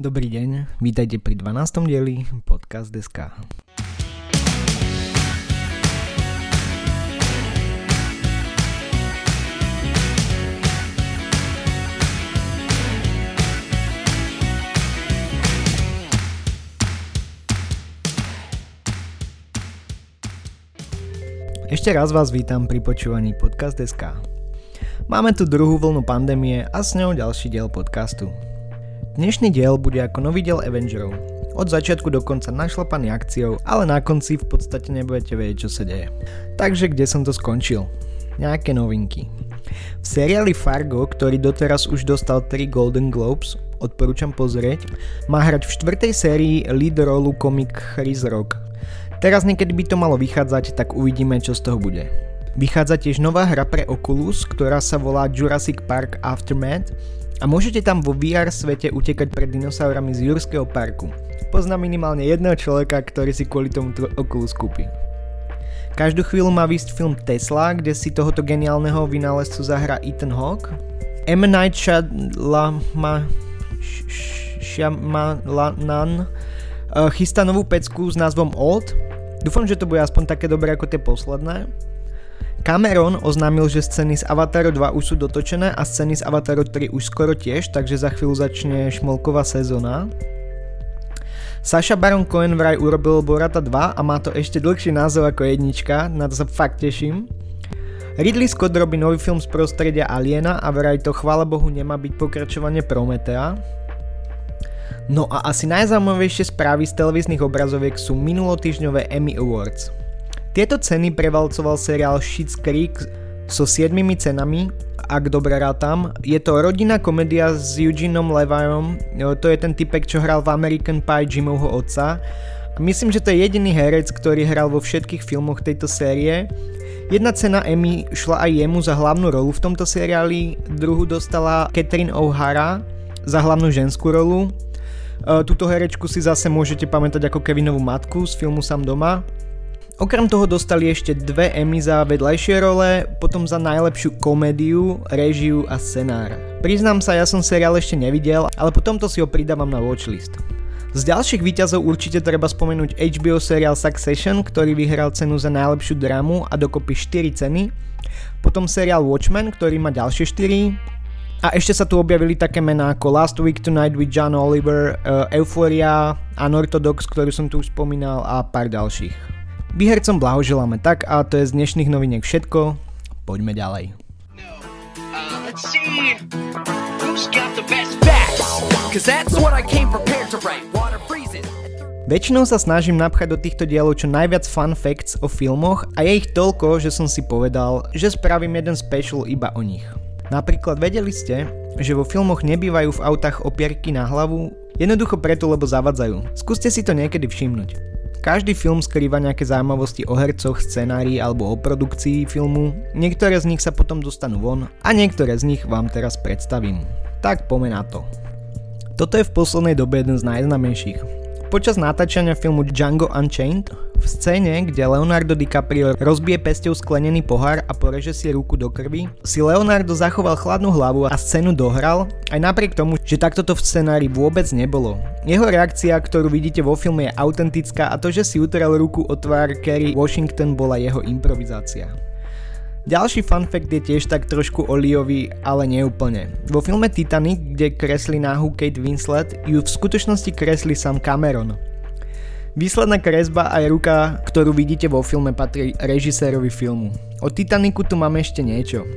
Dobrý deň, vítajte pri 12. dieli Podcast SK. Ešte raz vás vítam pri počúvaní Podcast SK. Máme tu druhú vlnu pandémie a s ňou ďalší diel podcastu. Dnešný diel bude ako nový diel Avengerov. Od začiatku do konca našlapaný akciou, ale na konci v podstate nebudete vedieť, čo sa deje. Takže kde som to skončil? Nejaké novinky. V seriáli Fargo, ktorý doteraz už dostal 3 Golden Globes, odporúčam pozrieť, má hrať v štvrtej sérii lead rolu komik Chris Rock. Teraz niekedy by to malo vychádzať, tak uvidíme, čo z toho bude. Vychádza tiež nová hra pre Oculus, ktorá sa volá Jurassic Park Aftermath a môžete tam vo VR svete utekať pred dinosaurami z Jurského parku. Poznám minimálne jedného človeka, ktorý si kvôli tomu Oculus kúpi. Každú chvíľu má výsť film Tesla, kde si tohoto geniálneho vynálezcu zahra Ethan Hawke. M. Night Shyamalan eh, chystá novú pecku s názvom Old. Dúfam, že to bude aspoň také dobré ako tie posledné. Cameron oznámil, že scény z Avataru 2 už sú dotočené a scény z Avataru 3 už skoro tiež, takže za chvíľu začne šmolková sezóna. Saša Baron Cohen vraj urobil Borata 2 a má to ešte dlhší názov ako jednička, na to sa fakt teším. Ridley Scott robí nový film z prostredia Aliena a vraj to chvála Bohu nemá byť pokračovanie Prometea. No a asi najzaujímavejšie správy z televíznych obrazoviek sú minulotýžňové Emmy Awards. Tieto ceny prevalcoval seriál Schitt's Creek so 7 cenami, ak dobre rátam. Je to rodinná komédia s Eugeneom Leviom, to je ten typek, čo hral v American Pie Jimovho otca. Myslím, že to je jediný herec, ktorý hral vo všetkých filmoch tejto série. Jedna cena Emmy šla aj jemu za hlavnú rolu v tomto seriáli, druhú dostala Catherine O'Hara za hlavnú ženskú rolu. E, Tuto herečku si zase môžete pamätať ako Kevinovú matku z filmu Sam doma. Okrem toho dostali ešte dve Emmy za vedľajšie role, potom za najlepšiu komédiu, režiu a scenár. Priznám sa, ja som seriál ešte nevidel, ale potom to si ho pridávam na watchlist. Z ďalších výťazov určite treba spomenúť HBO seriál Succession, ktorý vyhral cenu za najlepšiu dramu a dokopy 4 ceny, potom seriál Watchmen, ktorý má ďalšie 4, a ešte sa tu objavili také mená ako Last Week Tonight with John Oliver, uh, Euphoria, Unorthodox, ktorú som tu už spomínal a pár ďalších. Výhercom blahoželáme tak a to je z dnešných noviniek všetko. Poďme ďalej. Väčšinou sa snažím napchať do týchto dielov čo najviac fun facts o filmoch a je ich toľko, že som si povedal, že spravím jeden special iba o nich. Napríklad vedeli ste, že vo filmoch nebývajú v autách opierky na hlavu, jednoducho preto, lebo zavadzajú. Skúste si to niekedy všimnúť. Každý film skrýva nejaké zaujímavosti o hercoch, scenári alebo o produkcii filmu, niektoré z nich sa potom dostanú von a niektoré z nich vám teraz predstavím. Tak pomená to. Toto je v poslednej dobe jeden z najznamejších. Počas natáčania filmu Django Unchained v scéne, kde Leonardo DiCaprio rozbije pesťou sklenený pohár a poreže si ruku do krvi, si Leonardo zachoval chladnú hlavu a scénu dohral, aj napriek tomu, že takto to v scenári vôbec nebolo. Jeho reakcia, ktorú vidíte vo filme je autentická a to, že si utrel ruku o tvár Kerry Washington bola jeho improvizácia. Ďalší fun fact je tiež tak trošku oliový, ale neúplne. Vo filme Titanic, kde kresli náhu Kate Winslet, ju v skutočnosti kresli sám Cameron. Výsledná kresba aj ruka, ktorú vidíte vo filme, patrí režisérovi filmu. O Titaniku tu máme ešte niečo.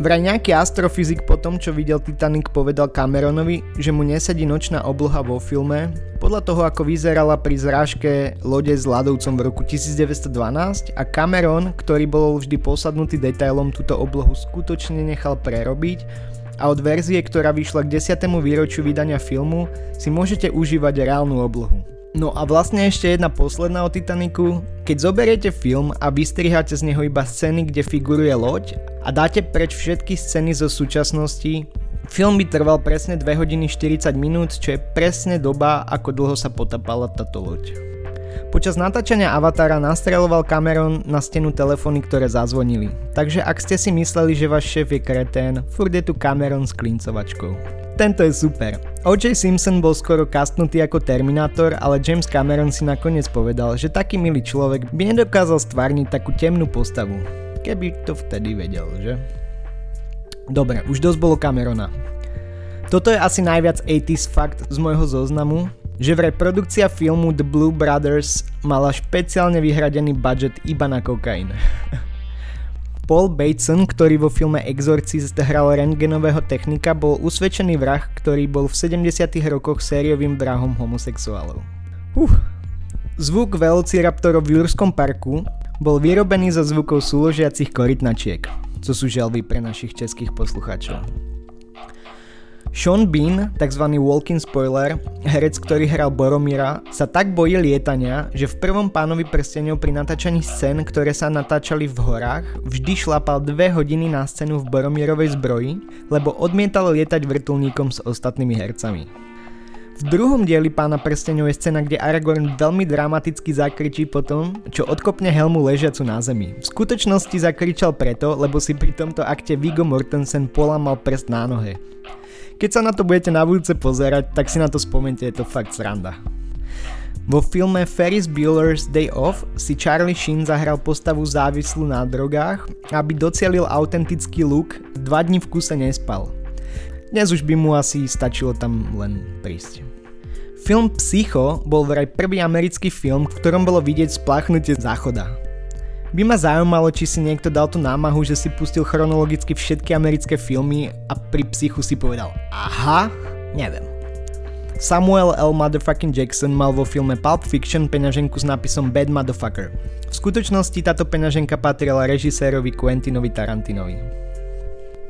Vraj nejaký astrofyzik po tom, čo videl Titanic, povedal Cameronovi, že mu nesedí nočná obloha vo filme, podľa toho ako vyzerala pri zrážke lode s ľadovcom v roku 1912 a Cameron, ktorý bol vždy posadnutý detailom, túto oblohu skutočne nechal prerobiť a od verzie, ktorá vyšla k 10. výročiu vydania filmu, si môžete užívať reálnu oblohu. No a vlastne ešte jedna posledná o Titaniku. Keď zoberiete film a vystriháte z neho iba scény, kde figuruje loď a dáte preč všetky scény zo súčasnosti, film by trval presne 2 hodiny 40 minút, čo je presne doba, ako dlho sa potapala táto loď. Počas natáčania Avatara nastreloval Cameron na stenu telefóny, ktoré zazvonili. Takže ak ste si mysleli, že váš šéf je kretén, furt je tu Cameron s klincovačkou. Tento je super. O.J. Simpson bol skoro kastnutý ako Terminátor, ale James Cameron si nakoniec povedal, že taký milý človek by nedokázal stvárniť takú temnú postavu. Keby to vtedy vedel, že? Dobre, už dosť bolo Camerona. Toto je asi najviac 80s fakt z môjho zoznamu, že vraj produkcia filmu The Blue Brothers mala špeciálne vyhradený budget iba na kokain. Paul Bateson, ktorý vo filme Exorcist hral rentgenového technika, bol usvedčený vrah, ktorý bol v 70 rokoch sériovým vrahom homosexuálov. Uh. Zvuk velociraptorov v Jurskom parku bol vyrobený zo zvukov súložiacich korytnačiek, co sú želvy pre našich českých poslucháčov. Sean Bean, tzv. walking spoiler, herec, ktorý hral Boromira, sa tak bojí lietania, že v prvom pánovi prstenov pri natáčaní scén, ktoré sa natáčali v horách, vždy šlapal dve hodiny na scénu v Boromirovej zbroji, lebo odmietal lietať vrtulníkom s ostatnými hercami. V druhom dieli Pána prstenov je scéna, kde Aragorn veľmi dramaticky zakričí po tom, čo odkopne helmu ležiacu na zemi. V skutočnosti zakričal preto, lebo si pri tomto akte Viggo Mortensen polamal prst na nohe. Keď sa na to budete na budúce pozerať, tak si na to spomente, je to fakt sranda. Vo filme Ferris Bueller's Day Off si Charlie Sheen zahral postavu závislú na drogách, aby docielil autentický look, dva dní v kuse nespal. Dnes už by mu asi stačilo tam len prísť. Film Psycho bol vraj prvý americký film, v ktorom bolo vidieť spláchnutie záchoda. By ma zaujímalo, či si niekto dal tú námahu, že si pustil chronologicky všetky americké filmy a pri psychu si povedal aha, neviem. Samuel L. Motherfucking Jackson mal vo filme Pulp Fiction peňaženku s nápisom Bad Motherfucker. V skutočnosti táto peňaženka patrila režisérovi Quentinovi Tarantinovi.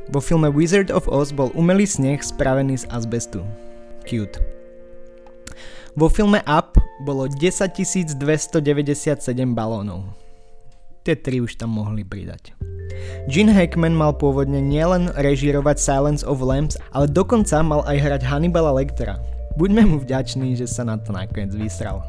Vo filme Wizard of Oz bol umelý sneh spravený z azbestu. Cute. Vo filme Up bolo 10 297 balónov tie tri už tam mohli pridať. Gene Hackman mal pôvodne nielen režírovať Silence of Lambs, ale dokonca mal aj hrať Hannibala Lectera. Buďme mu vďační, že sa na to nakoniec vysral.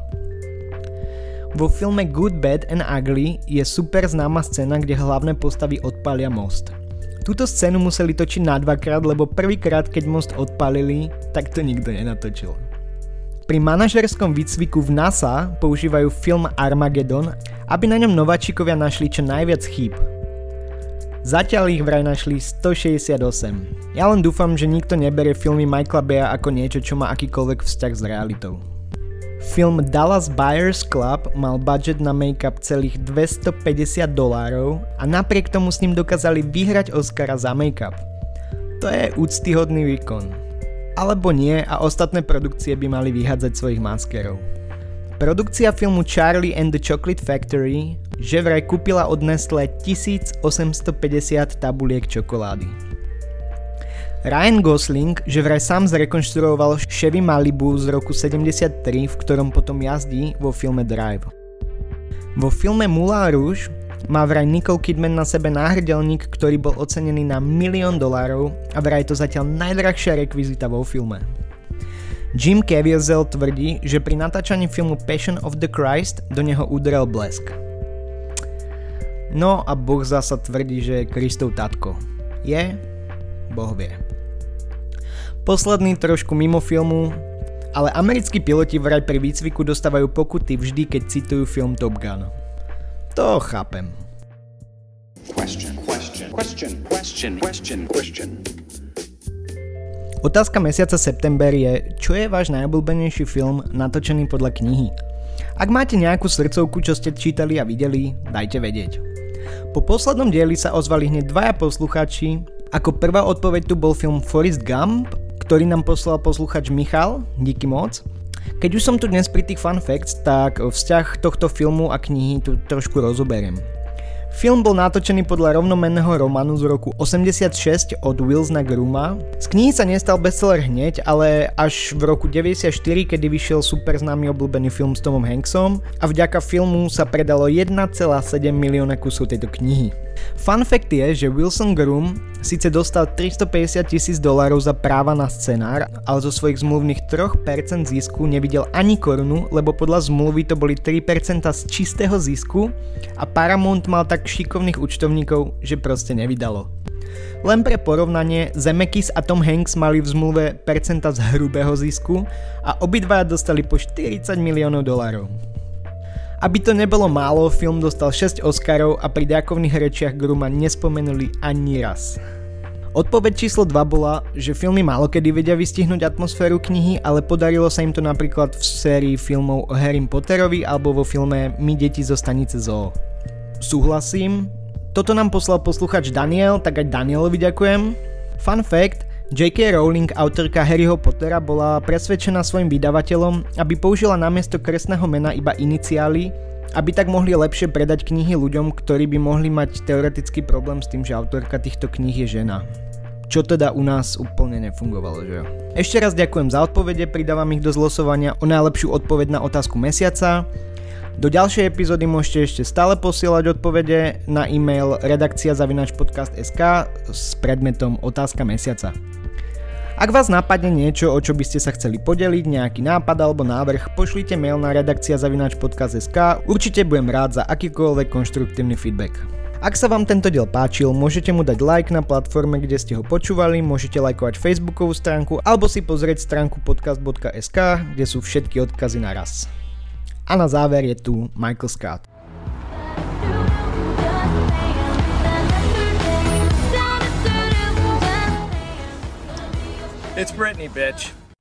Vo filme Good, Bad and Ugly je super známa scéna, kde hlavné postavy odpalia most. Túto scénu museli točiť na dvakrát, lebo prvýkrát, keď most odpalili, tak to nikto nenatočil. Pri manažerskom výcviku v NASA používajú film Armageddon, aby na ňom nováčikovia našli čo najviac chýb. Zatiaľ ich vraj našli 168. Ja len dúfam, že nikto neberie filmy Michaela Baya ako niečo, čo má akýkoľvek vzťah s realitou. Film Dallas Buyers Club mal budget na make-up celých 250 dolárov a napriek tomu s ním dokázali vyhrať Oscara za make-up. To je úctyhodný výkon alebo nie a ostatné produkcie by mali vyhádzať svojich maskerov. Produkcia filmu Charlie and the Chocolate Factory že vraj kúpila od Nestle 1850 tabuliek čokolády. Ryan Gosling že vraj sám zrekonštruoval Chevy Malibu z roku 73, v ktorom potom jazdí vo filme Drive. Vo filme Moulin Rouge má vraj Nicole Kidman na sebe náhrdelník, ktorý bol ocenený na milión dolárov a vraj to zatiaľ najdrahšia rekvizita vo filme. Jim Caviezel tvrdí, že pri natáčaní filmu Passion of the Christ do neho udrel blesk. No a Boh zasa tvrdí, že je Kristov tatko. Je? Boh vie. Posledný trošku mimo filmu, ale americkí piloti vraj pri výcviku dostávajú pokuty vždy, keď citujú film Top Gun. To chápem. Question, question, question. Otázka mesiaca september je, čo je váš najobľúbenejší film natočený podľa knihy? Ak máte nejakú srdcovku, čo ste čítali a videli, dajte vedieť. Po poslednom dieli sa ozvali hneď dvaja posluchači. Ako prvá odpoveď tu bol film Forrest Gump, ktorý nám poslal posluchač Michal, díky moc. Keď už som tu dnes pri tých fun facts, tak vzťah tohto filmu a knihy tu trošku rozoberiem. Film bol natočený podľa rovnomenného románu z roku 86 od Wilsona Gruma. Z knihy sa nestal bestseller hneď, ale až v roku 94, kedy vyšiel super známy obľúbený film s Tomom Hanksom a vďaka filmu sa predalo 1,7 milióna kusov tejto knihy. Fun fact je, že Wilson Groom síce dostal 350 tisíc dolárov za práva na scenár, ale zo svojich zmluvných 3% zisku nevidel ani korunu, lebo podľa zmluvy to boli 3% z čistého zisku a Paramount mal tak šikovných účtovníkov, že proste nevydalo. Len pre porovnanie, Zemeckis a Tom Hanks mali v zmluve percenta z hrubého zisku a obidva dostali po 40 miliónov dolárov. Aby to nebolo málo, film dostal 6 Oscarov a pri ďakovných rečiach Gruma nespomenuli ani raz. Odpoveď číslo 2 bola, že filmy málo kedy vedia vystihnúť atmosféru knihy, ale podarilo sa im to napríklad v sérii filmov o Harry Potterovi alebo vo filme My deti zo stanice Zoo. Súhlasím, toto nám poslal posluchač Daniel, tak aj Danielovi ďakujem. Fun fact, J.K. Rowling, autorka Harryho Pottera, bola presvedčená svojim vydavateľom, aby použila namiesto krstného mena iba iniciály, aby tak mohli lepšie predať knihy ľuďom, ktorí by mohli mať teoretický problém s tým, že autorka týchto kníh je žena. Čo teda u nás úplne nefungovalo, že jo? Ešte raz ďakujem za odpovede, pridávam ich do zlosovania o najlepšiu odpoveď na otázku mesiaca. Do ďalšej epizódy môžete ešte stále posielať odpovede na e-mail redakcia zavinačpodcast.sk s predmetom otázka mesiaca. Ak vás napadne niečo, o čo by ste sa chceli podeliť, nejaký nápad alebo návrh, pošlite mail na redakcia zavinačpodcast.sk, určite budem rád za akýkoľvek konštruktívny feedback. Ak sa vám tento diel páčil, môžete mu dať like na platforme, kde ste ho počúvali, môžete lajkovať facebookovú stránku alebo si pozrieť stránku podcast.sk, kde sú všetky odkazy naraz. A na záver je tu Michael Scott. It's Britney, bitch.